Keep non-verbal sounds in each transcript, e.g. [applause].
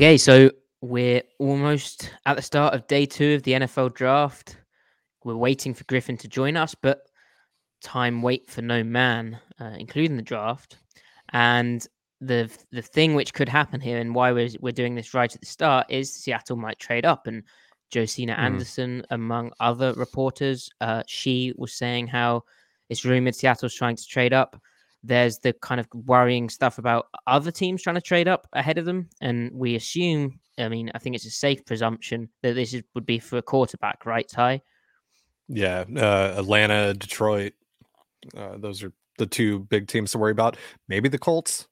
Okay, so we're almost at the start of day two of the NFL draft. We're waiting for Griffin to join us, but time wait for no man, uh, including the draft. And the the thing which could happen here, and why we're we're doing this right at the start, is Seattle might trade up. And Josina Hmm. Anderson, among other reporters, uh, she was saying how it's rumored Seattle's trying to trade up. There's the kind of worrying stuff about other teams trying to trade up ahead of them, and we assume. I mean, I think it's a safe presumption that this is, would be for a quarterback, right, Ty? Yeah, uh, Atlanta, Detroit. Uh, those are the two big teams to worry about. Maybe the Colts.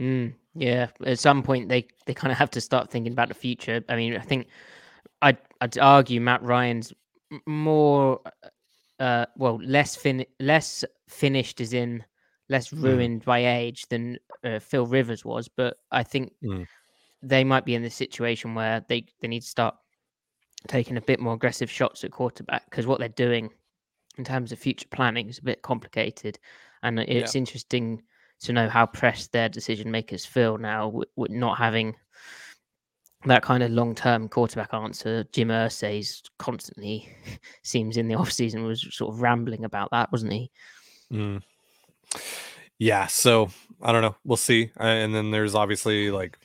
Mm, yeah, at some point they they kind of have to start thinking about the future. I mean, I think I'd I'd argue Matt Ryan's more, uh, well, less fin less finished as in less ruined by age than uh, Phil Rivers was. But I think Mm. they might be in this situation where they they need to start taking a bit more aggressive shots at quarterback because what they're doing in terms of future planning is a bit complicated, and it's interesting to know how pressed their decision makers feel now with, with not having that kind of long term quarterback answer. Jim Irsay's constantly [laughs] seems in the off season was sort of rambling about that, wasn't he? Mm. Yeah, so I don't know. We'll see. Uh, and then there's obviously like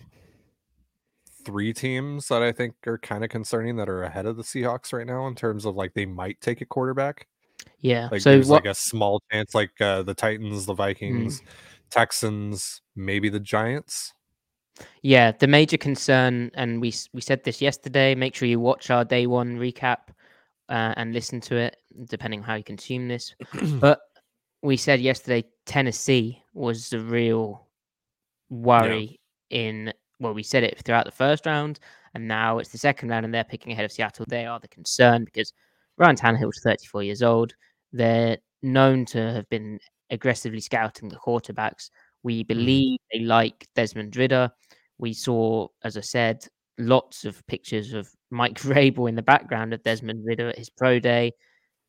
three teams that I think are kind of concerning that are ahead of the Seahawks right now in terms of like they might take a quarterback. Yeah. Like so there's what? like a small chance, like uh, the Titans, the Vikings, Texans, maybe the Giants. Yeah, the major concern, and we s- we said this yesterday. Make sure you watch our day one recap uh, and listen to it, depending on how you consume this. [clears throat] but we said yesterday, Tennessee was the real worry in. Well, we said it throughout the first round, and now it's the second round, and they're picking ahead of Seattle. They are the concern because Ryan Tannehill's 34 years old. They're known to have been aggressively scouting the quarterbacks. We believe they like Desmond Ridder. We saw, as I said, lots of pictures of [laughs] Mike Vrabel in the background of Desmond Ridder at his pro day.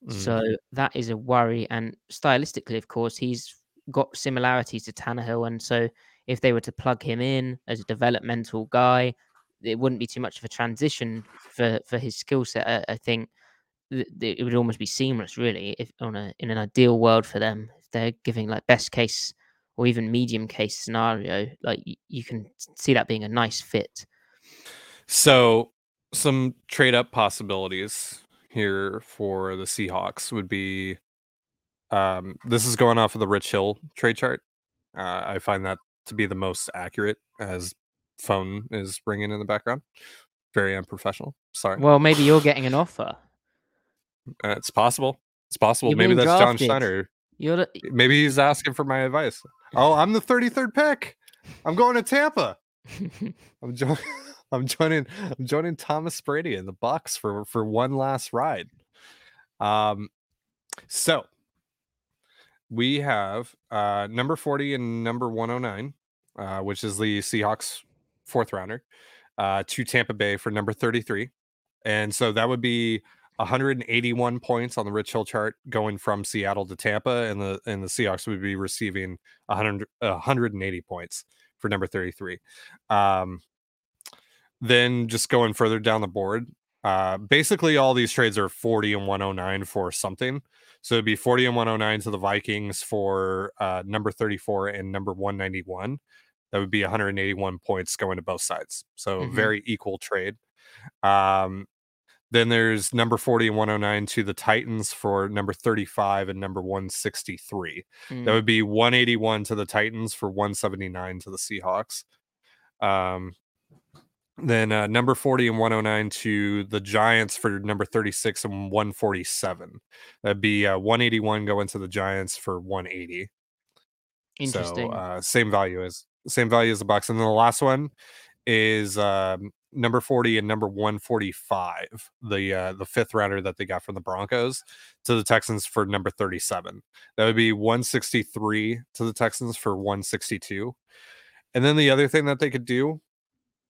Mm. So that is a worry. And stylistically, of course, he's got similarities to Tannehill. And so if they were to plug him in as a developmental guy, it wouldn't be too much of a transition for, for his skill set. I, I think th- it would almost be seamless, really, if on a in an ideal world for them. If they're giving like best case or even medium case scenario, like y- you can see that being a nice fit. So some trade up possibilities here for the Seahawks would be um this is going off of the Rich Hill trade chart. Uh, I find that to be the most accurate as phone is ringing in the background. Very unprofessional. Sorry. Well, maybe you're getting an offer. Uh, it's possible. It's possible. You're Maybe that's John drafted. Schneider. You're Maybe he's asking for my advice. Oh, I'm the 33rd pick. I'm going to Tampa. [laughs] I'm joining. [laughs] I'm joining. I'm joining Thomas Brady in the Bucks for for one last ride. Um, so we have uh number 40 and number 109, uh, which is the Seahawks fourth rounder, uh, to Tampa Bay for number 33, and so that would be 181 points on the Rich Hill chart going from Seattle to Tampa, and the and the Seahawks would be receiving 100 180 points for number 33. Um, then just going further down the board, uh, basically all these trades are 40 and 109 for something. So it'd be 40 and 109 to the Vikings for uh, number 34 and number 191. That would be 181 points going to both sides. So Mhm. very equal trade. Um, then there's number 40 and 109 to the Titans for number 35 and number 163. Mm, That would be 181 to the Titans for 179 to the Seahawks. Um, then uh, number 40 and 109 to the Giants for number 36 and 147. That'd be uh, 181 going to the Giants for 180. interesting. So uh, same value as same value as the Bucks. And then the last one is um, number 40 and number 145, the uh, the fifth rounder that they got from the Broncos to the Texans for number 37. That would be 163 to the Texans for 162. And then the other thing that they could do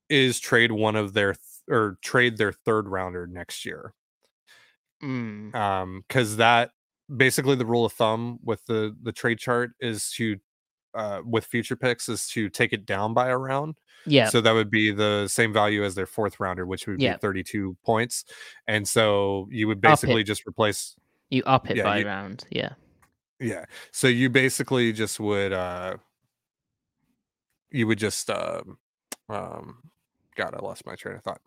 is trade one of their th- or trade their third rounder next year Mm, um because that basically the rule of thumb with the the trade chart is to uh with future picks is to take it down by a round yeah. so that would be the same value as their fourth rounder which would Yeah. be 32 points and so you would basically just replace you up it yeah, by you- round. Yeah. yeah so you basically just would uh you would just um um god i lost my train of thought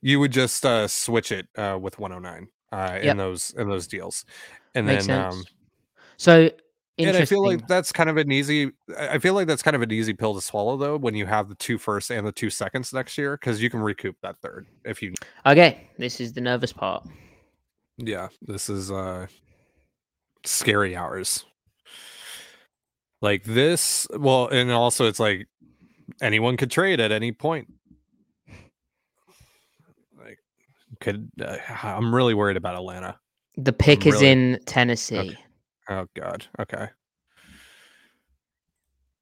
you would just uh switch it uh with 109 uh Yep. in those in those deals and Makes then sense. um so And I feel like that's kind of an easy. I feel like that's kind of an easy pill to swallow, though, when you have the two firsts and the two seconds next year, because you can recoup that third if you. Okay, this is the nervous part. Yeah, this is uh scary hours. Like this, well, and also it's like anyone could trade at any point. Like, could uh, I'm really worried about Atlanta. The pick is really- in Tennessee. Oh God. Okay.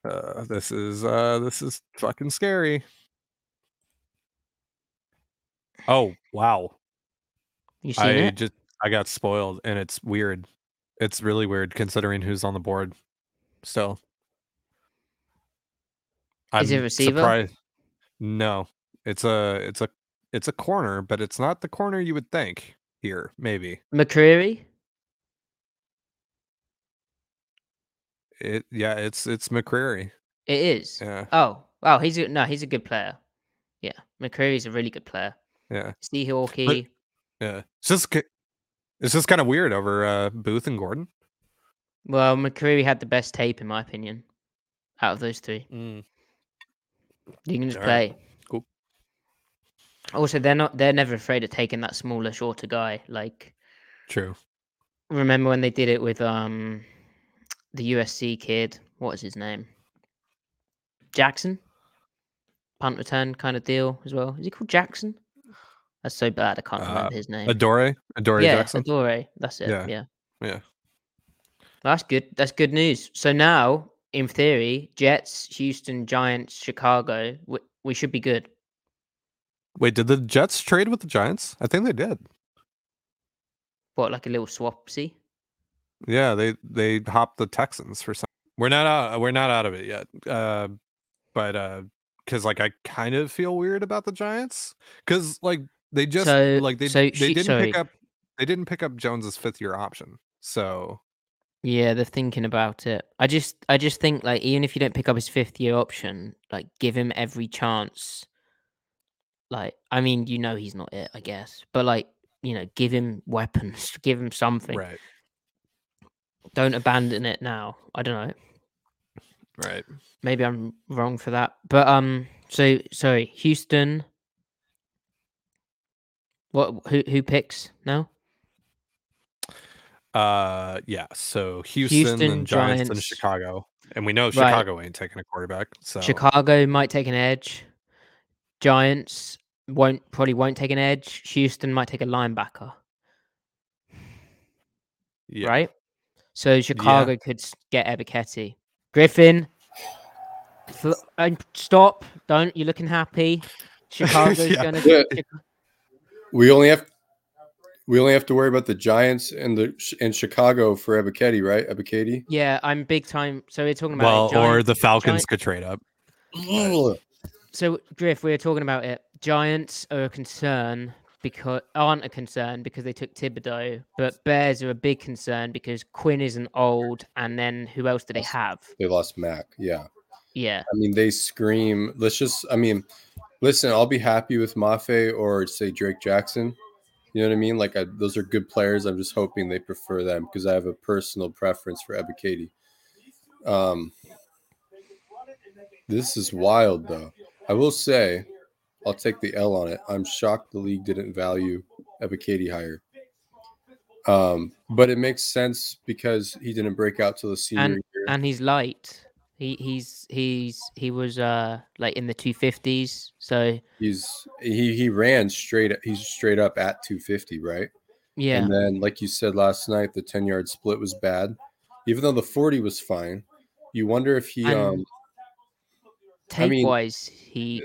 Uh, this is uh, this is fucking scary. Oh wow! You seen I it? just I got spoiled, and it's weird. It's really weird considering who's on the board. Still, Is it I'm receiver? surprised- No, it's a it's a it's a corner, but it's not the corner you would think. Here, maybe McCreary? It. Yeah, it's it's McCreary. It is. Yeah, Oh, wow. He's a, no, he's a good player. Yeah, McCreary's a really good player. yeah. Steve Hawkey. Yeah, it's just it's just kind of weird over uh, Booth and Gordon. Well, McCreary had the best tape in my opinion. Out of those three, you can just Alright, play. cool. Also, they're not. They're never afraid of taking that smaller, shorter guy. Like, True. remember when they did it with um, the USC kid? What is his name? Jackson. Punt return kind of deal as well. Is he called Jackson? That's so bad. I can't Uh, remember his name. Adore, Adore yeah, Jackson. Adore. That's it. Yeah, Yeah. yeah. That's good. That's good news. So now, in theory, Jets, Houston, Giants, Chicago, we, we should be good. Wait, did the Jets trade with the Giants? I think they did. What, like a little swapsy? Yeah, they they hopped the Texans for some. We're not out. We're not out of it yet. Uh, but uh, because like I kind of feel weird about the Giants because like they just So- like they so they she- didn't sorry. pick up they didn't pick up Jones's fifth year option. So Yeah, they're thinking about it. I just I just think like even if you don't pick up his fifth year option, like give him every chance. Like I mean, you know he's not it, I guess. But like, you know, give him weapons, [laughs] give him something. Right. Don't abandon it now. I don't know. Right. Maybe I'm wrong for that. But um so sorry, Houston. What who who picks now? Uh yeah. So Houston, Houston, and Giants, and Chicago. And we know Right. Chicago ain't taking a quarterback. So Chicago might take an edge. Giants won't probably won't take an edge. Houston might take a linebacker, yeah. right? So Chicago could get Ebiketie. Griffin, fl- and stop! Don't you're looking happy? [laughs] Chicago's Yeah. gonna. Yeah. Chi- We only have we only have to worry about the Giants and the and Chicago for Ebiketie, right? Ebiketie. Yeah, I'm big time. So we're talking about Well, it. or the Falcons Giant- could trade up. So Griff, we are talking about it. Giants are a concern because aren't a concern because they took Thibodeaux, but Bears are a big concern because Quinn isn't old, and then who else do they have? They lost Mack. Yeah. Yeah, I mean, they scream. Let's just. I mean, listen. I'll be happy with Mafe or say Drake Jackson. You know what I mean? Like, I, those are good players. I'm just hoping they prefer them because I have a personal preference for Ebiketie. Um, this is wild, though. I will say, I'll take the L on it. I'm shocked the league didn't value Ebiketie higher. Um, but it makes sense because he didn't break out till the senior year. and he's light. He he's he's he was uh like in the two fifties. So He's he he ran straight. He's straight up at 250, right? yeah, And then, like you said last night, the 10 yard split was bad, even though the 40 was fine. You wonder if he And um tape mean, wise, he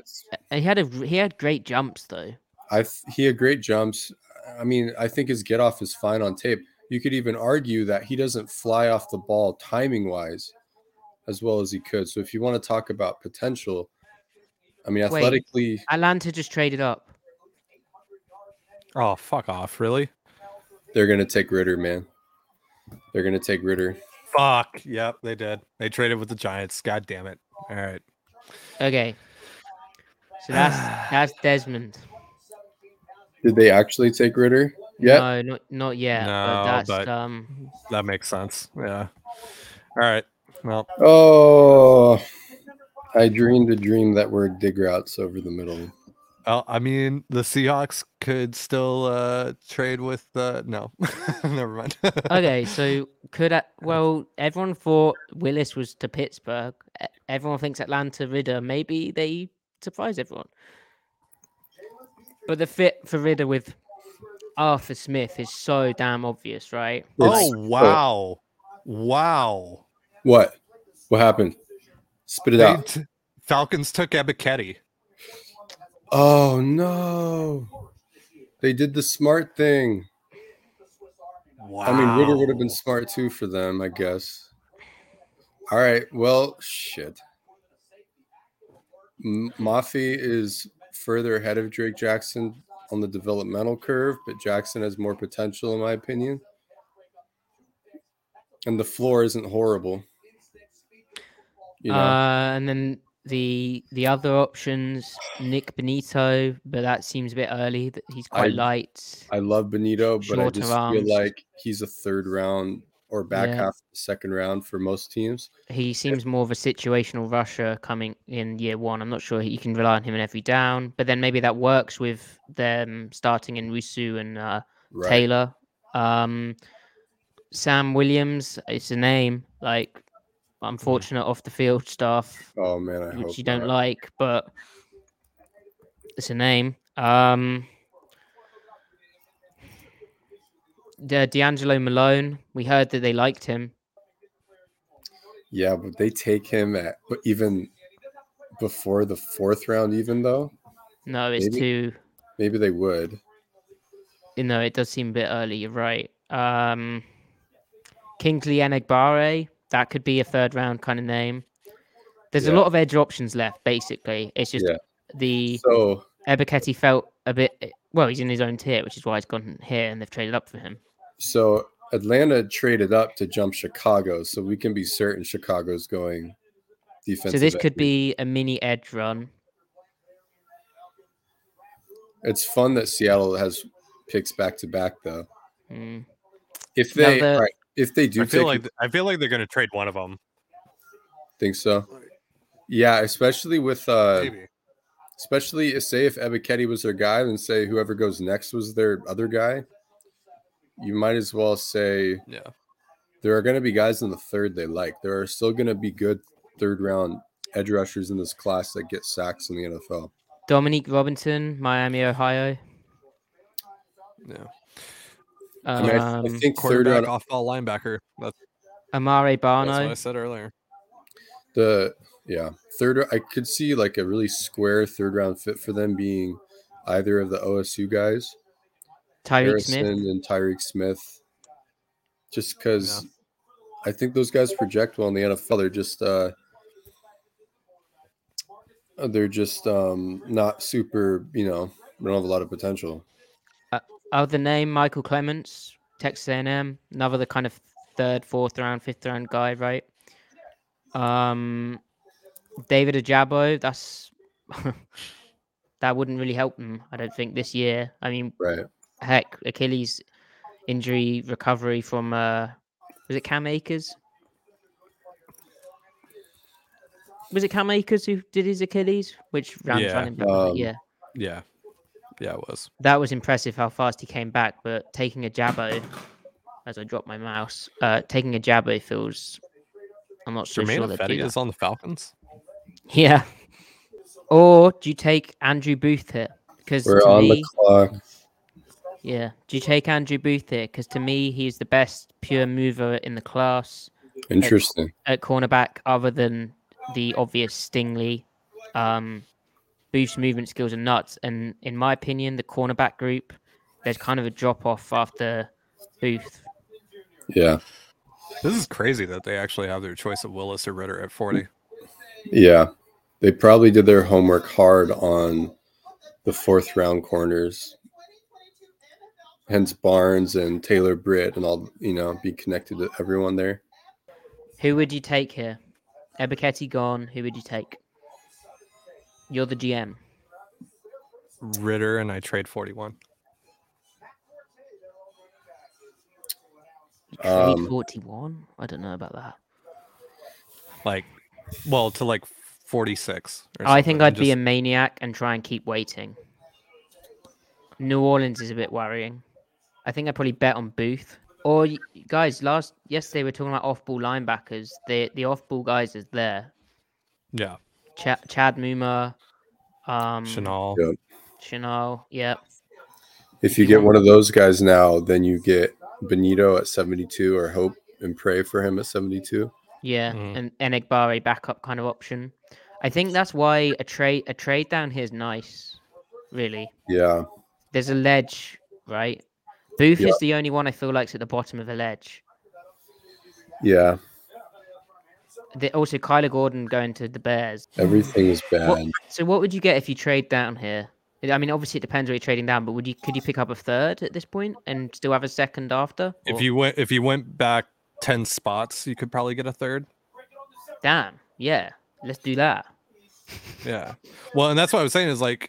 he had a he had great jumps though. I th- he had great jumps. I mean, I think his get off is fine on tape. You could even argue that he doesn't fly off the ball timing wise as well as he could. So if you want to talk about potential, I mean, Wait. athletically, Atlanta just traded up. Oh, fuck off. Really? they're gonna take Ridder, man. They're gonna take Ridder. Fuck. Yep, they did. They traded with the Giants. God damn it. All right. Okay, so that's [sighs] that's Desmond. Did they actually take Ridder? Yeah. No, not not yet. No, but that's but- um. That makes sense. Yeah. All right. Well, Oh, I dreamed a dream that were dig routes over the middle. Well, I mean, the Seahawks could still uh trade with uh no. [laughs] Never mind. Okay, [laughs] so could I, well everyone thought Willis was to Pittsburgh. Everyone thinks Atlanta Ridder. Maybe they surprise everyone. But the fit for Ridder with Arthur Smith is so damn obvious, right? Oh It's- wow. Wow. What? What happened? Spit it They out. t- Falcons took Ebiketie. Oh no. They did the smart thing. Wow. I mean, Ridder would have been smart too for them, I guess. All right. Well, shit. M- Mafe is further ahead of Drake Jackson on the developmental curve, but Jackson has more potential, in my opinion. And the floor isn't horrible. You know, Uh, and then the the other options, Nick Bonitto, but that seems a bit early. That he's quite I- light. I love Bonitto, but I just arms. feel like he's a third round or back Yeah. half of the second round for most teams. He seems more of a situational rusher coming in year one. I'm not sure you can rely on him in every down, but then maybe that works with them starting Nwosu and uh, Right. Taylor. Um, Sam Williams, it's a name like unfortunate off the field stuff, Oh man, I which hope you don't like, but it's a name. Um, De- D'Angelo Malone, we heard that they liked him. Yeah, but they take him at but even before the fourth round, even though No, it's Maybe. too. maybe they would. You know, it does seem a bit early. You're right. Um, Kingsley Enagbare, that could be a third round kind of name. There's a lot of edge options left. Basically, it's just Yeah. the So Ebiketie felt a bit. Well, he's in his own tier, which is why he's gone here, and they've traded up for him. so Atlanta traded up to jump Chicago, so we can be certain Chicago's going defensive. So this could be a mini edge run. It's fun that Seattle has picks back to back though. Mm. If they the- all right, if they do I feel take like I feel like they're going to trade one of them. think so. Yeah, especially with uh Maybe. especially if say if Ebiketie was their guy, then say whoever goes next was their other guy. You might as well say Yeah. there are going to be guys in the third they like. There are still going to be good third round edge rushers in this class that get sacks in the NFL. Dominique Robinson, Miami, Ohio. Yeah. I mean, I, Um, I think third Quarterback round off ball linebacker. That's, Amare that's what I said earlier. the yeah third I could see like a really square third round fit for them being either of the OSU guys, Tyreek Harrison Smith. and Tyreek Smith. Just because I think those guys project well in the NFL. They're just uh they're just um not super, you know, they don't have a lot of potential. Other name, Michael Clemons, Texas A&M. Another the kind of third, fourth round, fifth round guy, right? Um, David Ojabo. That's [laughs] that wouldn't really help him. I don't think this year. I mean, Right. heck, Achilles injury recovery from uh, was it Cam Akers? Was it Cam Akers who did his Achilles? Which Rams Yeah, running back? was um, yeah. Yeah. Yeah, it was. that was impressive how fast he came back. But taking Ojabo, as I drop my mouse, uh, taking Ojabo feels. I'm not so Jermaine sure that. Ifedi is on the Falcons. Yeah. Or do you take Andrew Booth here? Because We're to on me, the clock. yeah, do you take Andrew Booth here? Because to me, he's the best pure mover in the class Interesting. at cornerback, other than the obvious Stingley. Um, Booth's movement skills are nuts, and in my opinion, the cornerback group, there's kind of a drop off after Booth. Yeah. This is crazy that they actually have their choice of Willis or Ridder at 40. Yeah. They probably did their homework hard on the fourth round corners. Hence Barnes and Taylor Britt and all, you know, be connected to everyone there. Who would you take here? Ebiketie gone. Who would you take? You're the GM. Ridder and I trade 41. Trade Um, 41? I don't know about that. Like, well, to like 46. or I think something, I'd and be a just- maniac and try and keep waiting. New Orleans is a bit worrying. I think I'd probably bet on Booth. Or y- guys, last yesterday we were talking about off-ball linebackers. The the off-ball guys is there. Yeah. Ch- Chad Muma, um, Chenal. Yeah. Chenal. Yep. If you get one of those guys now, then you get Bonitto at 72 or hope and pray for him at 72. Yeah, Mhm. and Enagbare backup kind of option. I think that's why a trade a trade down here is nice. Really, Yeah. there's a ledge, right? Booth Yeah. is the only one I feel like's at the bottom of a ledge. Yeah. The, also, Kyler Gordon going to the Bears. Everything is bad. What, so, what would you get if you trade down here? I mean, obviously it depends where you're trading down, but would you could you pick up a third at this point and still have a second after? If you went if you went back 10 spots, you could probably get a third. damn, yeah, let's do that. Yeah. Well, and that's what I was saying is like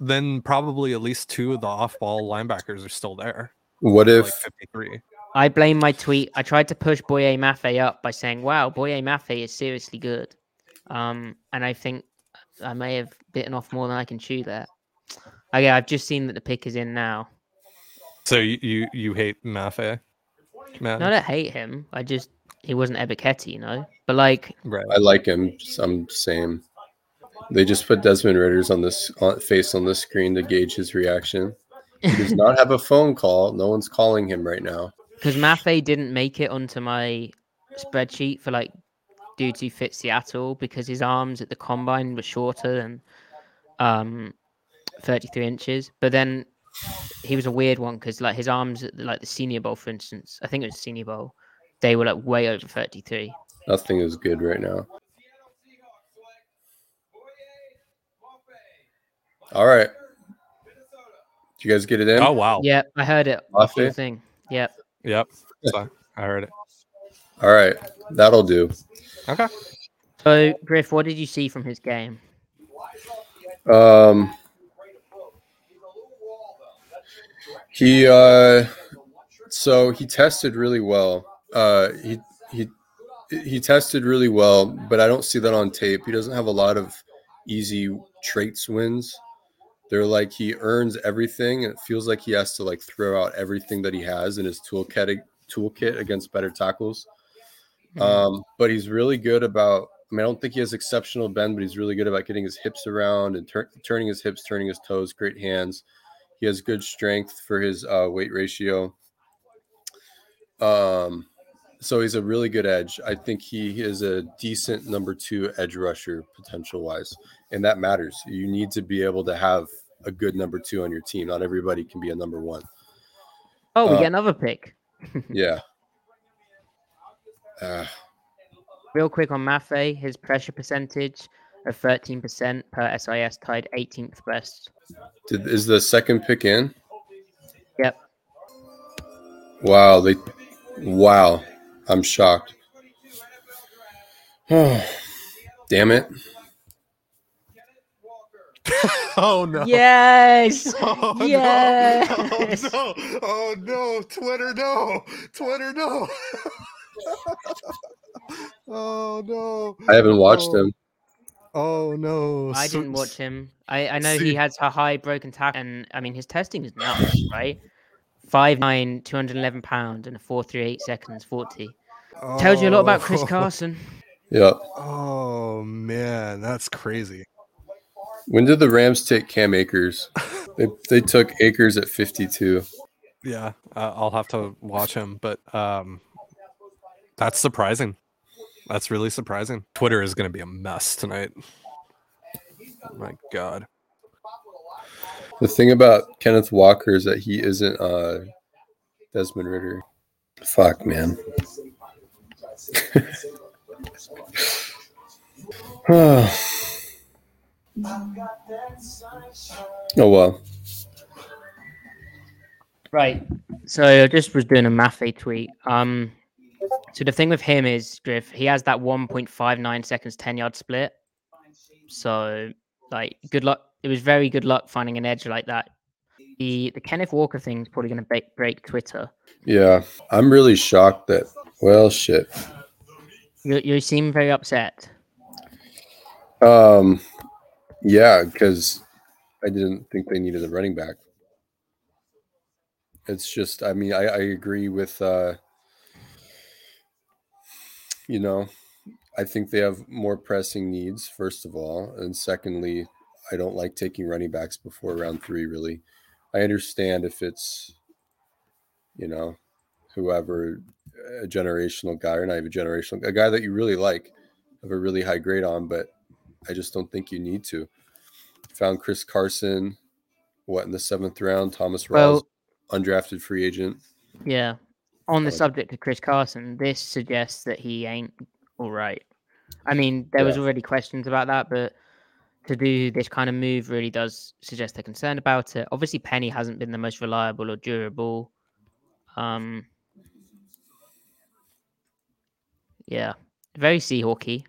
then probably at least two of the off-ball linebackers are still there. What if like 53. I blame my tweet. I tried to push Boye Mafe up by saying, "Wow, Boye Mafe is seriously good," um, and I think I may have bitten off more than I can chew there. Okay, I've just seen that the pick is in now. So you you, you hate Mafe? Man. No, I don't hate him. I just he wasn't Ebiketie, you know. But like, right. I like him? I'm same. They just put Desmond Ridder's on this on, face on the screen to gauge his reaction. He does [laughs] not have a phone call. No one's calling him right now. Because Mafe didn't make it onto my spreadsheet for like dudes who fit Seattle because his arms at the combine were shorter than um 33 inches. But then he was a weird one because like his arms at like the Senior Bowl, for instance, I think it was Senior Bowl, they were like way over 33. Nothing is good right now. All right. Did you guys get it in? Oh wow. Yeah, I heard it off your Mafe? thing. Yep. Yep. So, I heard it. All right, that'll do. Okay. So, Griff, what did you see from his game? Um, he uh, so he tested really well. Uh, he he he tested really well, but I don't see that on tape. He doesn't have a lot of easy traits wins. They're like he earns everything, and it feels like he has to like throw out everything that he has in his toolkit toolkit against better tackles. Um, but he's really good about. I mean, I don't think he has exceptional bend, but he's really good about getting his hips around and tur- turning his hips, turning his toes. Great hands. He has good strength for his uh, weight ratio. Um, so he's a really good edge. I think he is a decent number two edge rusher potential wise, and that matters. You need to be able to have a good number two on your team. Not everybody can be a number one. Oh, we Uh, get another pick. [laughs] Yeah. Uh, Real quick on Mafe, his pressure percentage of 13% per SIS tied 18th best. did, is the second pick in? Yep. Wow. They. Wow. I'm shocked. [sighs] Damn it. [laughs] Oh no. Yes. [laughs] Oh, Yes. No. Oh no. Oh no. Twitter no. Twitter no. [laughs] oh no. I haven't watched Oh, him. Oh no. I didn't watch him. I, I know See- he has a high broken tackle, and I mean his testing is nuts, right? 5'9", 211 pounds, and a 438 seconds 40. Tells you a lot about Chris Oh. Carson. Yeah. Oh man, that's crazy. When did the Rams take Cam Akers? [laughs] They, they took Akers at 52. Yeah, uh, I'll have to watch him, but um, that's surprising. That's really surprising. Twitter is going to be a mess tonight. Oh my God. The thing about Kenneth Walker is that he isn't uh, Desmond Ridder. Fuck, man. [sighs] [sighs] oh well. Right. So I just was doing a Mafe tweet. Um, so the thing with him is, Griff, he has that 1.59 seconds 10 yard split. So, like, good luck. It was very good luck finding an edge like that. The the Kenneth Walker thing is probably going to break, break Twitter. Yeah, I'm really shocked that. Well, shit. You, you seem very upset. Um, yeah, because I didn't think they needed a running back. It's just, I mean, I, I agree with, uh, you know, I think they have more pressing needs, first of all. And secondly, I don't like taking running backs before round three, really. I understand if it's, you know, whoever, a generational guy or not even generational, a guy that you really like, have a really high grade on, but I just don't think you need to. Found Chris Carson, what in the seventh round? Thomas Rawls, Well, undrafted free agent. yeah. On the Uh, subject of Chris Carson, this suggests that he ain't all right. I mean, there was already questions about that, but to do this kind of move really does suggest they're concerned about it. Obviously, Penny hasn't been the most reliable or durable. Um, yeah, very Seahawky.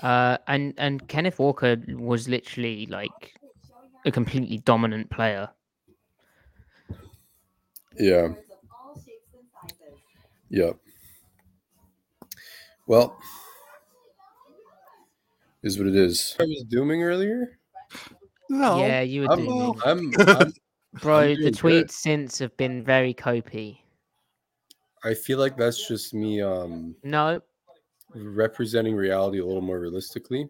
Uh, and and Kenneth Walker was literally like a completely dominant player. Yeah. Yep. Well, is what it is. I was dooming earlier. No. Yeah, you were I'm, doing. [laughs] I'm, [laughs] I'm Bro, the doing good. tweets since have been very copy. I feel like that's just me um No, representing reality a little more realistically.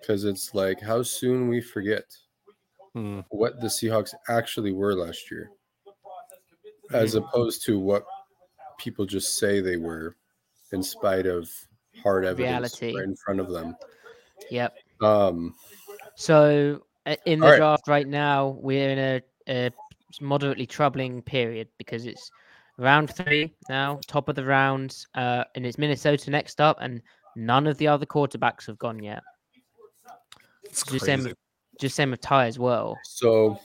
Because it's like how soon we forget Hmm. what the Seahawks actually were last year, as opposed to what people just say they were, in spite of hard evidence Reality. right in front of them. yep. Um, So in the Alright. draft right now, we're in a, a moderately troubling period because it's round three now, top of the round, uh, and it's Minnesota next up, and none of the other quarterbacks have gone yet. It's Just same, just same with Ty as well. so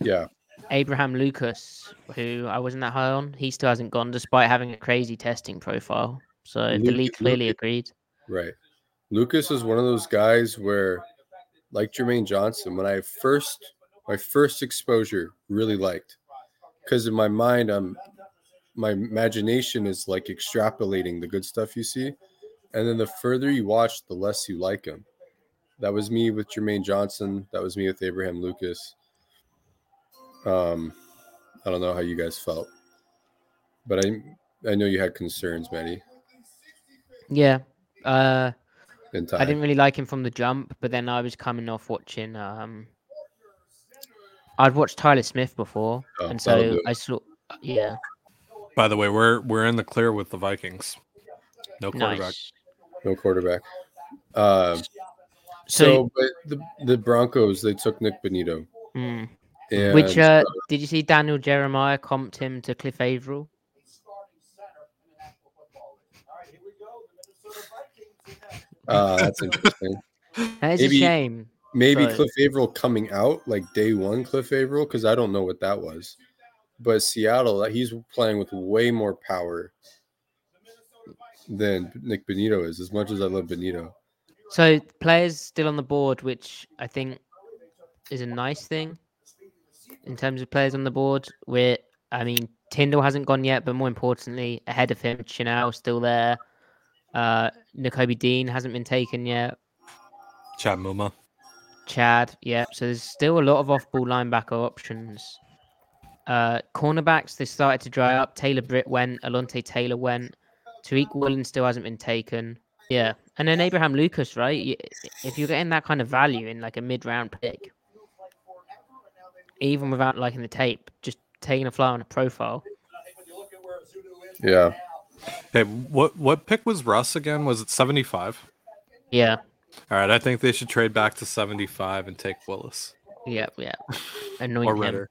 yeah, Abraham Lucas, who I wasn't that high on, he still hasn't gone despite having a crazy testing profile. So the league clearly Lucas- agreed. Right. Lucas is one of those guys where, like Jermaine Johnson, when I first my first exposure really liked, because in my mind, I'm my imagination is like extrapolating the good stuff you see, and then the further you watch, the less you like him. That was me with Jermaine Johnson. That was me with Abraham Lucas. Um, I don't know how you guys felt, but I I know you had concerns, Manny. Yeah. Uh, I didn't really like him from the jump, but then I was coming off watching. Um, I'd watched Tyler Smith before, Oh, and so. I saw. Yeah, By the way, we're we're in the clear with the Vikings. No quarterback. nice. no quarterback. Um, So, so, but the the Broncos they took Nick Bonitto, mm, and which uh, did you see? Daniel Jeremiah comped him to Cliff Avril. uh, that's interesting. [laughs] That is Maybe- a shame. Maybe But- Cliff Avril coming out like day one, Cliff Avril, because I don't know what that was. But Seattle, he's playing with way more power than Nick Bonitto is. As much as I love Bonitto, So players still on the board, which I think is a nice thing in terms of players on the board. We're, I mean, Tindall hasn't gone yet, but more importantly, ahead of him, Chenal still there. Uh, Nakobe Dean hasn't been taken yet. Chad Muma. Chad, yeah. So there's still a lot of off-ball linebacker options. Uh, cornerbacks they started to dry up. Taylor Britt went. Alontae Taylor went. Tariq Woolen still hasn't been taken. Yeah, and then Abraham Lucas, right? If you're getting that kind of value in like a mid-round pick, even without liking the tape, just taking a fly on a profile. yeah. Hey, what what pick was Russ again? Was it seventy five? Yeah, All right, I think they should trade back to seventy five and take Willis yeah, yeah. [laughs] Anoint or him. Ridder.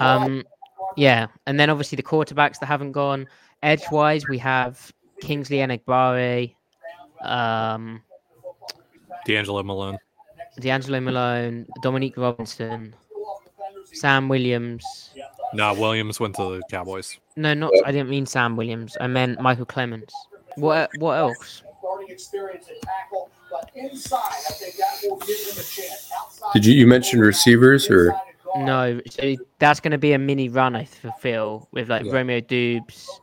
Um, yeah, and then obviously the quarterbacks that haven't gone edge wise, we have Kingsley Enagbare, um, D'Angelo Malone. D'Angelo Malone, Dominique Robinson, Sam Williams. No, Williams went to the Cowboys. No, not I didn't mean Sam Williams. I meant Michael Clemons. What what else? Did you you mentioned receivers or No, so that's going to be a mini run. I f- feel with like Yeah. Romeo Doubs,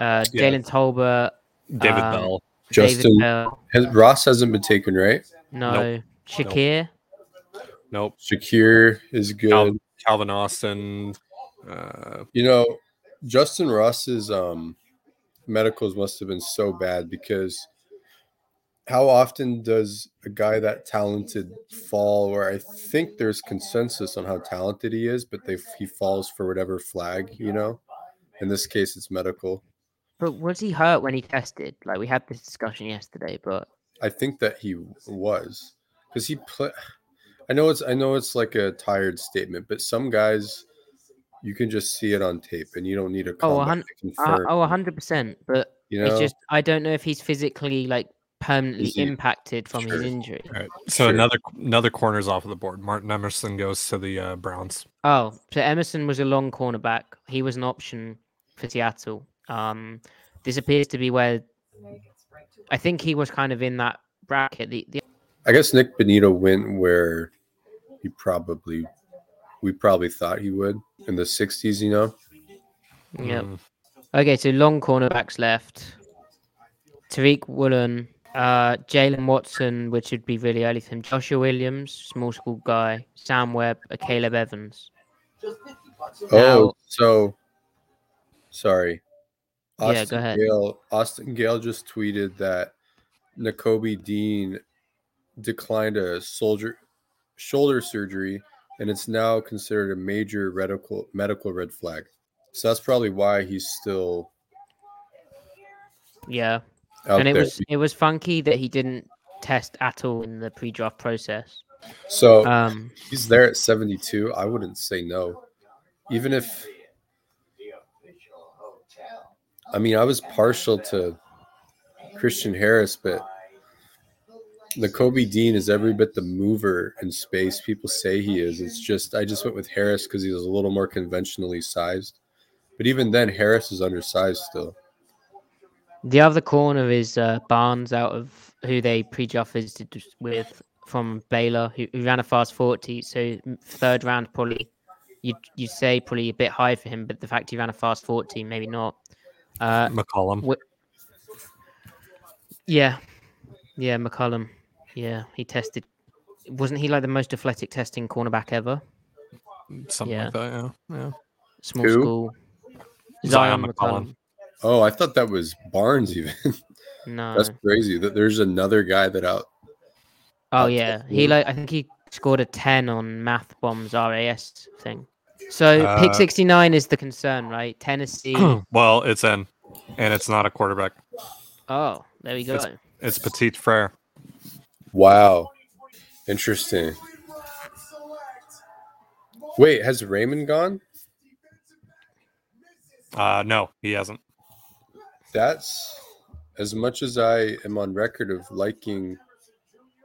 uh, Yeah. Jalen Tolbert, David um, Bell. Justin David Bell. has, Ross hasn't been taken, right? No, Shakir. Nope. Shakir is good. Cal- Calvin Austin. Uh, You know, Justyn Ross's um medicals must have been so bad because how often does a guy that talented fall where I think there's consensus on how talented he is, but they he falls for whatever flag, you know? In this case it's medical. But was he hurt when he tested? Like we had this discussion yesterday, but I think that he was because he play. I know it's I know it's like a tired statement, but some guys you can just see it on tape, and you don't need a Oh, a hun- to uh, confirm. oh, hundred percent. But you know, it's just I don't know if he's physically like permanently he- impacted from Sure. his injury. all right. So Sure. another another corner's off of the board. Martin Emerson goes to the uh, Browns. Oh, so Emerson was a long cornerback. He was an option for Seattle. Um, this appears to be where I think he was kind of in that bracket. The, the I guess Nick Bonitto went where he probably we probably thought he would in the '60s. You know, Yep. Mm, Okay, so long cornerbacks left. Tariq Woolen, uh, Jalen Watson, which would be really early for him. Joshua Williams, small school guy. Sam Webb, uh, Caleb Evans. oh, Now- so sorry. Yeah, go ahead. Gale, Austin Gale just tweeted that Nakobe Dean declined a soldier shoulder surgery, and it's now considered a major medical medical red flag. So that's probably why he's still Yeah, and it there. was it was funky that he didn't test at all in the pre-draft process. so Um, he's there at 72. I wouldn't say no, even if. I mean, I was partial to Christian Harris, but the Kobe Dean is every bit the mover in space people say he is. It's just I just went with Harris because he was a little more conventionally sized. But even then, Harris is undersized still. The other corner is uh, Barnes, out of who they pre-draft visited with from Baylor, who, who ran a fast forty. So third round probably you you say probably a bit high for him, but the fact he ran a fast forty, maybe not. Uh, McCollum. Wh- yeah, yeah, McCollum. Yeah, he tested. Wasn't he like the most athletic testing cornerback ever? Something yeah. like that. Yeah. Yeah. Small Who? school. Zyon Zyon McCollum. McCollum. Oh, I thought that was Barnes. Even [laughs] No. that's crazy. That there's another guy that out. Oh That's yeah, he like I think he scored a ten on Math Bombs RAS thing. So pick Uh, sixty nine is the concern, right? Tennessee. [clears throat] well, it's in, and it's not a quarterback. oh, there we go. It's- It's Petit Frere. Wow, interesting. Wait, has Raimann gone? Uh, no, he hasn't. That's as much as I am on record of liking,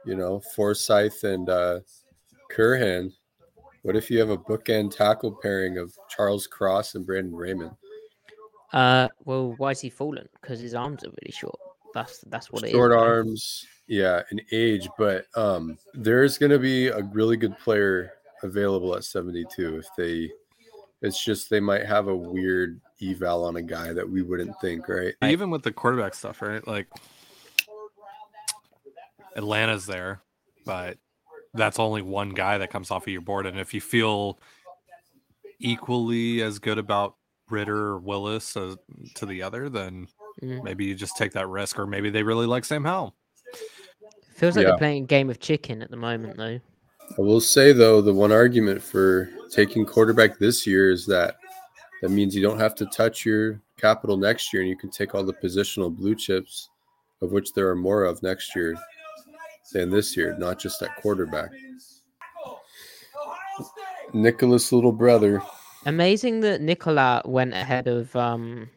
you know, Forsythe and uh, Curhan. What if you have a bookend tackle pairing of Charles Cross and Bernhard Raimann? Uh, well, why is he fallen? Because his arms are really short. That's that's what it is. Short arms, yeah, and age, but um, there's going to be a really good player available at 72 if they. It's just they might have a weird eval on a guy that we wouldn't think, right? Even with the quarterback stuff, right? Like Atlanta's there, but that's only one guy that comes off of your board. And if you feel equally as good about Ridder or Willis as to the other, then Mhm. maybe you just take that risk, or maybe they really like Sam Howell. Feels like Yeah. they're playing a game of chicken at the moment, though. I will say though, the one argument for taking quarterback this year is that that means you don't have to touch your capital next year, and you can take all the positional blue chips, of which there are more of next year than this year, not just at quarterback. Nicholas' little brother. Amazing that Nicola went ahead of um,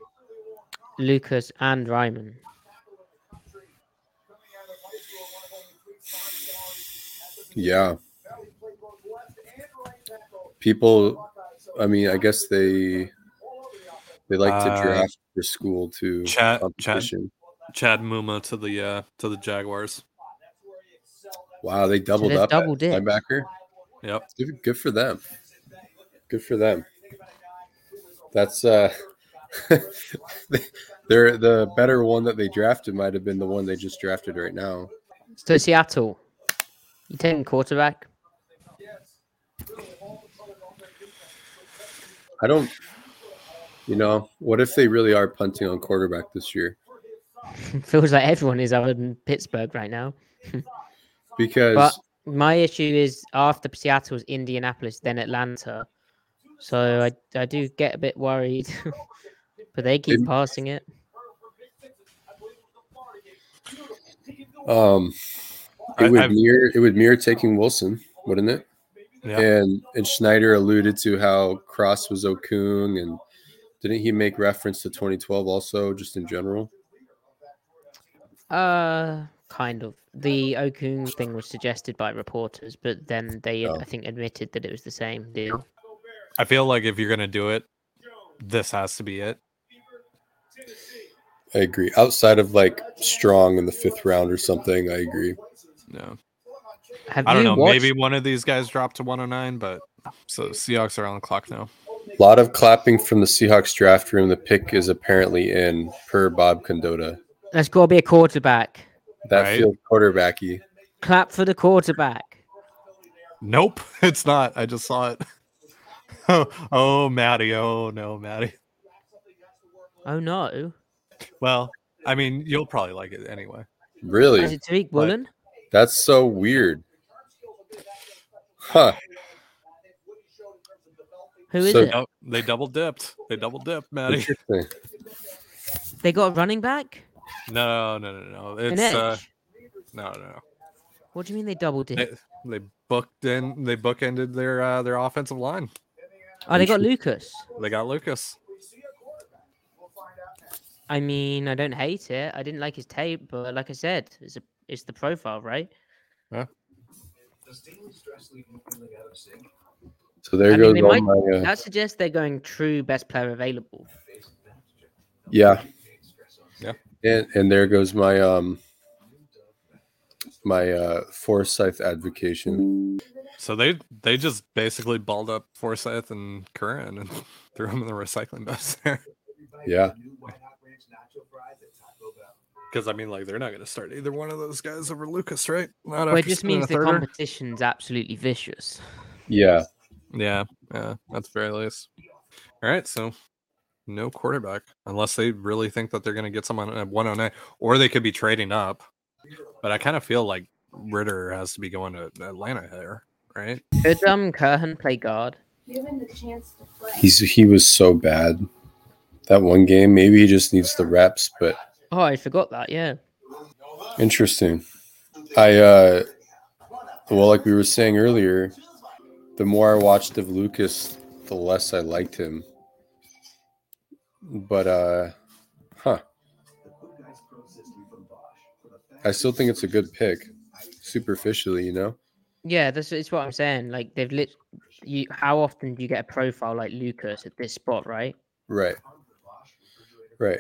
Lucas and Raimann. Yeah. People, I mean, I guess they they like Uh, to draft for school to Chad- Chad- competition. Chad Muma to the uh to the Jaguars. Wow, they doubled they've up at doubled it. linebacker. Yep. Good, good for them. Good for them. That's uh [laughs] they're the better one that they drafted might have been the one they just drafted right now. So Seattle, you taking quarterback? I don't you know, what if they really are punting on quarterback this year? [laughs] Feels like everyone is other than Pittsburgh right now. [laughs] Because But my issue is after Seattle's Indianapolis, then Atlanta. So I I do get a bit worried, [laughs] but they keep Didn't- passing it. um I- it would I've- mirror it would mirror taking Wilson, wouldn't it? Yeah. And and Schneider alluded to how Cross was Okung and didn't he make reference to 2012 also just in general? Uh, kind of. The Okung thing was suggested by reporters, but then they Oh. I think admitted that it was the same deal. I feel like if you're gonna do it, this has to be it. I agree. Outside of like strong in the fifth round or something, I agree. No. Have I don't you know. watched- Maybe one of these guys dropped to 109, but so Seahawks are on the clock now. A lot of clapping from the Seahawks draft room. The pick is apparently in per Bob Condotta. There's got to be a quarterback. That Right. feels quarterbacky. Clap for the quarterback. Nope, [laughs] it's not. I just saw it. [laughs] oh, oh, Maddie. Oh no, Maddie. Oh no! Well, I mean, you'll probably like it anyway. Really? Is Really? it Tariq What? Woolen? That's so weird. Huh. Who is So- it? Oh, they double dipped. They double dipped, Maddie. They got a running back. No, no, no, no. An It's edge. uh, no, no, no. What do you mean they doubled They, it? they booked in. They bookended their uh, their offensive line. Oh, they got Lucas. They got Lucas. I mean, I don't hate it. I didn't like his tape, but like I said, it's a, it's the profile, right? So there I mean, goes they all might- my uh, That suggests they're going true best player available. yeah. Yeah. And and there goes my um my uh Forsythe advocation. So they they just basically balled up Forsythe and Curhan and [laughs] threw them in the recycling bus there. Yeah. Because I mean, like they're not going to start either one of those guys over Lucas, right? Not Well, it just means a the thirder. competition's absolutely vicious. Yeah. Yeah, yeah, that's very least. All right, so no quarterback unless they really think that they're going to get someone at 109, or they could be trading up. But I kind of feel like Ridder has to be going to Atlanta here, right? Could um Curhan play guard? Given the chance to play. He's he was so bad. That one game, maybe he just needs the reps, but Oh, I forgot that. Yeah. interesting. I uh well like we were saying earlier, the more I watched of Lucas, the less I liked him. But uh huh. I still think it's a good pick. Superficially, you know? Yeah, that's it's what I'm saying. Like they've lit. You, how often do you get a profile like Lucas at this spot, right? Right. Right.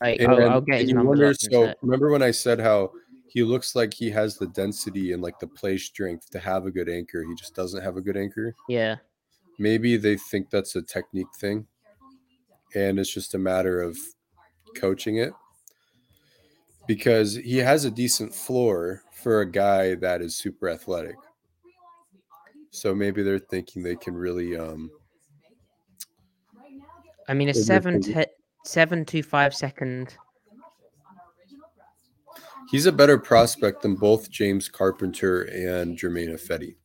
Like And, I'll, I'll and you wonder, up in a so remember when I said how he looks like he has the density and like the play strength to have a good anchor. He just doesn't have a good anchor. Yeah, Maybe they think that's a technique thing. And it's just a matter of coaching it. Because he has a decent floor for a guy that is super athletic. So maybe they're thinking they can really um I mean a seven te- seven to five second. he's a better prospect than both James Carpenter and Germain Ifedi.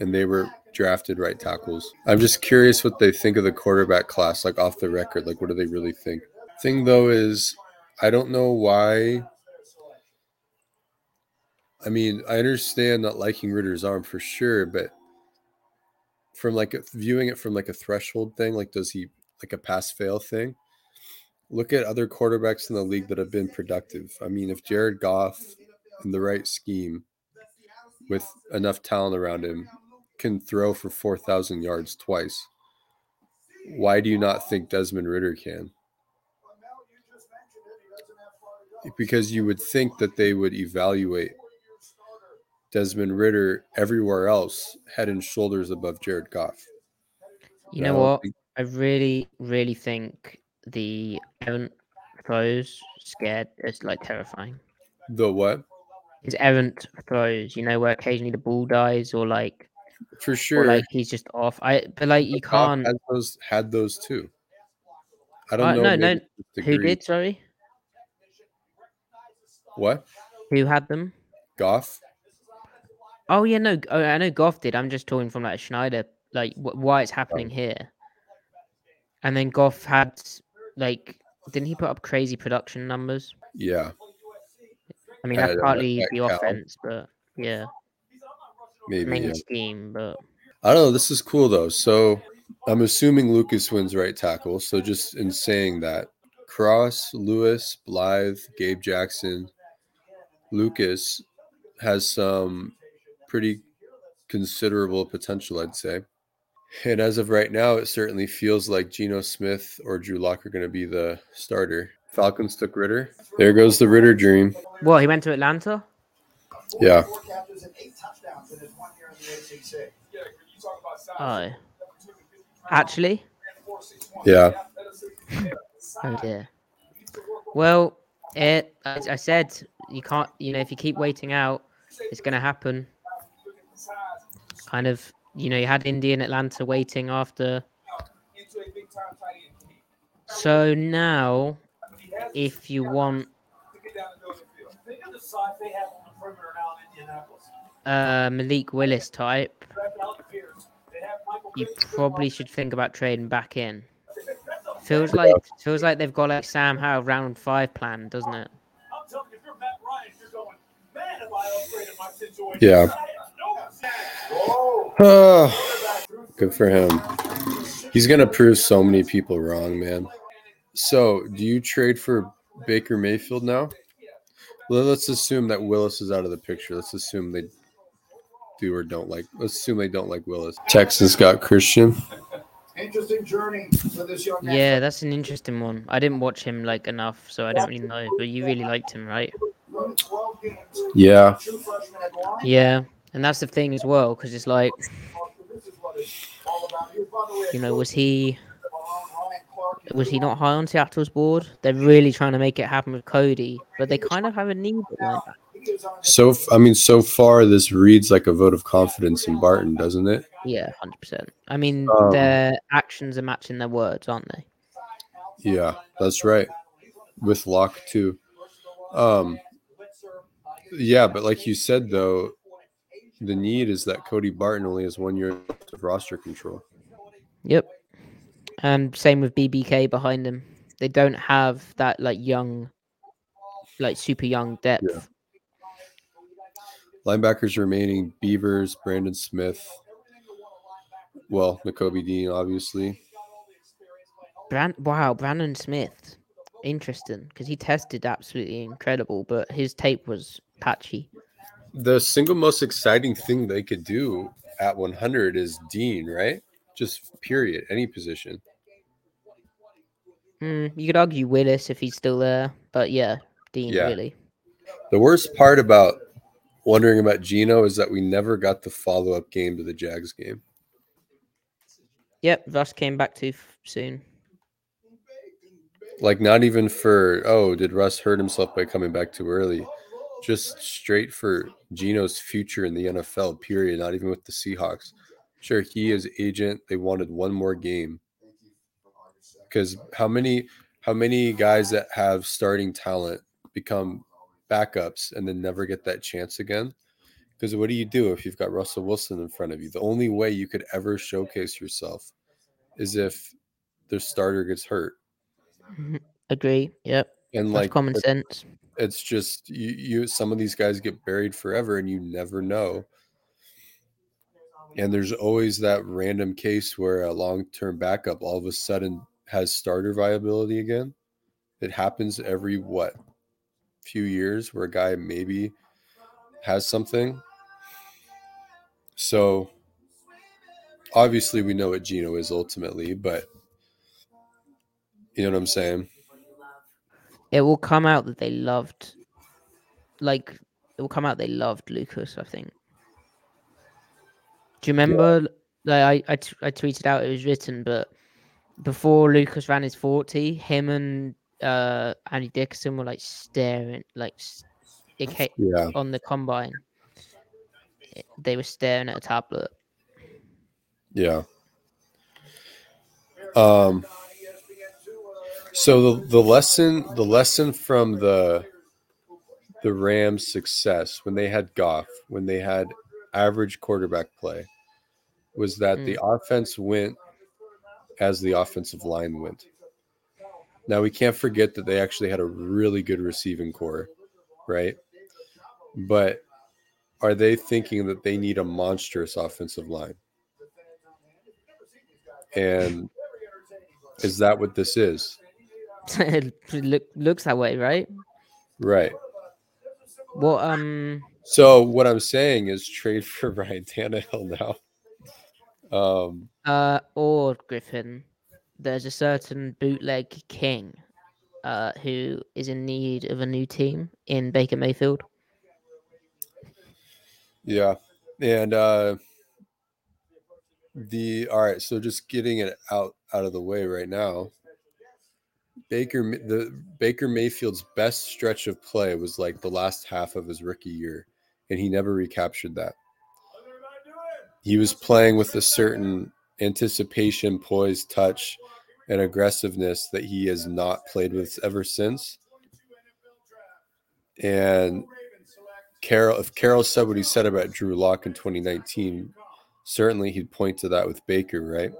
And they were drafted right tackles. I'm just curious what they think of the quarterback class, like off the record. Like, what do they really think? Thing though is, I don't know why. I mean, I understand not liking Ridder's arm for sure, but from like viewing it from like a threshold thing, like does he like a pass fail thing? Look at other quarterbacks in the league that have been productive. I mean, if Jared Goff in the right scheme with enough talent around him can throw for 4,000 yards twice, why do you not think Desmond Ridder can? Because you would think that they would evaluate Desmond Ridder everywhere else head and shoulders above Jared Goff. You know what? think- I really, really think the errant throws scared is like terrifying. The what? His errant throws, you know, where occasionally the ball dies or like For or sure. like he's just off. I but like you can't. Had those had those too. I don't Uh, know. no, no, Who did? Sorry, What? who had them? Goff? Oh yeah, no, oh, I know Goff did. I'm just talking from like Schneider, like wh- why it's happening here. And then Goff had like, didn't he put up crazy production numbers? Yeah, I mean, that's partly that the offense, but yeah, maybe. Yeah. scheme. But I don't know. This is cool though. So I'm assuming Lucas wins right tackle. So just in saying that, Cross, Lewis, Blythe, Gabe Jackson, Lucas has some pretty considerable potential, I'd say. And as of right now, it certainly feels like Geno Smith or Drew Lock are going to be the starter. Falcons took Ridder. There goes the Ridder dream. Well, he went to Atlanta? Yeah. Oh, actually, Yeah. oh dear. Well, it as I said, you can't. You know, if you keep waiting out, it's gonna happen. Kind of, you know, you had Indy and Atlanta waiting after. So now, if you want uh, Malik Willis type, you probably should think about trading back in. Feels like feels like they've got like Sam Howell round five plan, doesn't it? Yeah. Ah, [sighs] good for him. He's gonna prove so many people wrong, man. So, do you trade for Baker Mayfield now? Well, let's assume that Willis is out of the picture. Let's assume they do or don't like. Let's assume they don't like Willis. Texans got Christian. Interesting journey for this young man. Yeah, that's an interesting one. I didn't watch him like enough, so I don't really know. But you really liked him, right? Running 12 games. Yeah, True freshman at the line. Yeah, and that's the thing as well, because it's like, This is what it's all about. Here's, by the way, you know, was he was he not high on Seattle's board? They're really trying to make it happen with Cody, but they kind of have a need at linebacker. He is on so I mean, so far this reads like a vote of confidence in Barton, doesn't it? Yeah, hundred percent. I mean, Um, their actions are matching their words, aren't they? Yeah, that's right. With Lock too. Um, yeah, but like you said though, the need is that Cody Barton only has one year of roster control. Yep. And same with BBK behind them. They don't have that like young, like super young depth. Yeah. Linebackers remaining: Beavers, Brandon Smith. Well, Nakobe Dean, obviously. Brand wow, Brandon Smith. Interesting, because he tested absolutely incredible, but his tape was patchy. The single most exciting thing they could do at 100 is Dean, right? Just period, any position. Mm, you could argue Willis if he's still there, but yeah, Dean Yeah. really. The worst part about wondering about Geno is that we never got the follow up game to the Jags game. Yep, Russ came back too soon. Like, not even for, oh, did Russ hurt himself by coming back too early? Just straight for Geno's future in the NFL, period. Not even with the Seahawks. Sure, he is agent. They wanted one more game. Because how many how many guys that have starting talent become backups and then never get that chance again? Because what do you do if you've got Russell Wilson in front of you? The only way you could ever showcase yourself is if their starter gets hurt. [laughs] Agree. Yep. And That's like common it- sense. it's just you, you some of these guys get buried forever and you never know. And there's always that random case where a long-term backup all of a sudden has starter viability again. It happens every what few years where a guy maybe has something. So obviously we know what Geno is ultimately, but you know what I'm saying? It will come out that they loved, like, it will come out they loved Lucas. I think. Do you remember? Like, I, I, t- I tweeted out it was written, but before Lucas ran his forty, him and uh Andy Dickerson were like staring, like, it Yeah. on the combine. They were staring at a tablet. Yeah. Um so the, the lesson the lesson from the the Rams success when they had Goff, when they had average quarterback play was that the mm. offense went as the offensive line went. Now we can't forget that they actually had a really good receiving core, right? But are they thinking that they need a monstrous offensive line? And is that what this is? It [laughs] look, looks that way, right? Right. Well, um So what I'm saying is trade for [laughs] Ryan Tannehill now. Um, uh or Griffin, there's a certain bootleg king uh who is in need of a new team in Baker Mayfield. yeah, and uh, the all right. So just getting it out out of the way right now. Baker the Baker Mayfield's best stretch of play was like the last half of his rookie year, and he never recaptured that. He was playing with a certain anticipation, poise, touch, and aggressiveness that he has not played with ever since. And Carroll, if Carroll said what he said about Drew Lock in 2019, certainly he'd point to that with Baker, right?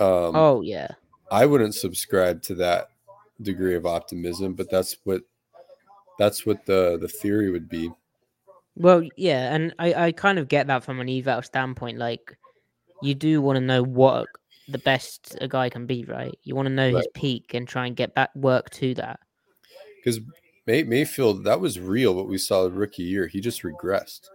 Um, oh yeah. I wouldn't subscribe to that degree of optimism, but that's what that's what the the theory would be. Well, yeah, and I, I kind of get that from an eval standpoint. Like, you do want to know what the best a guy can be, right? You want to know his peak and try and get back work to that. Because May, Mayfield, that was real. What we saw the rookie year, he just regressed.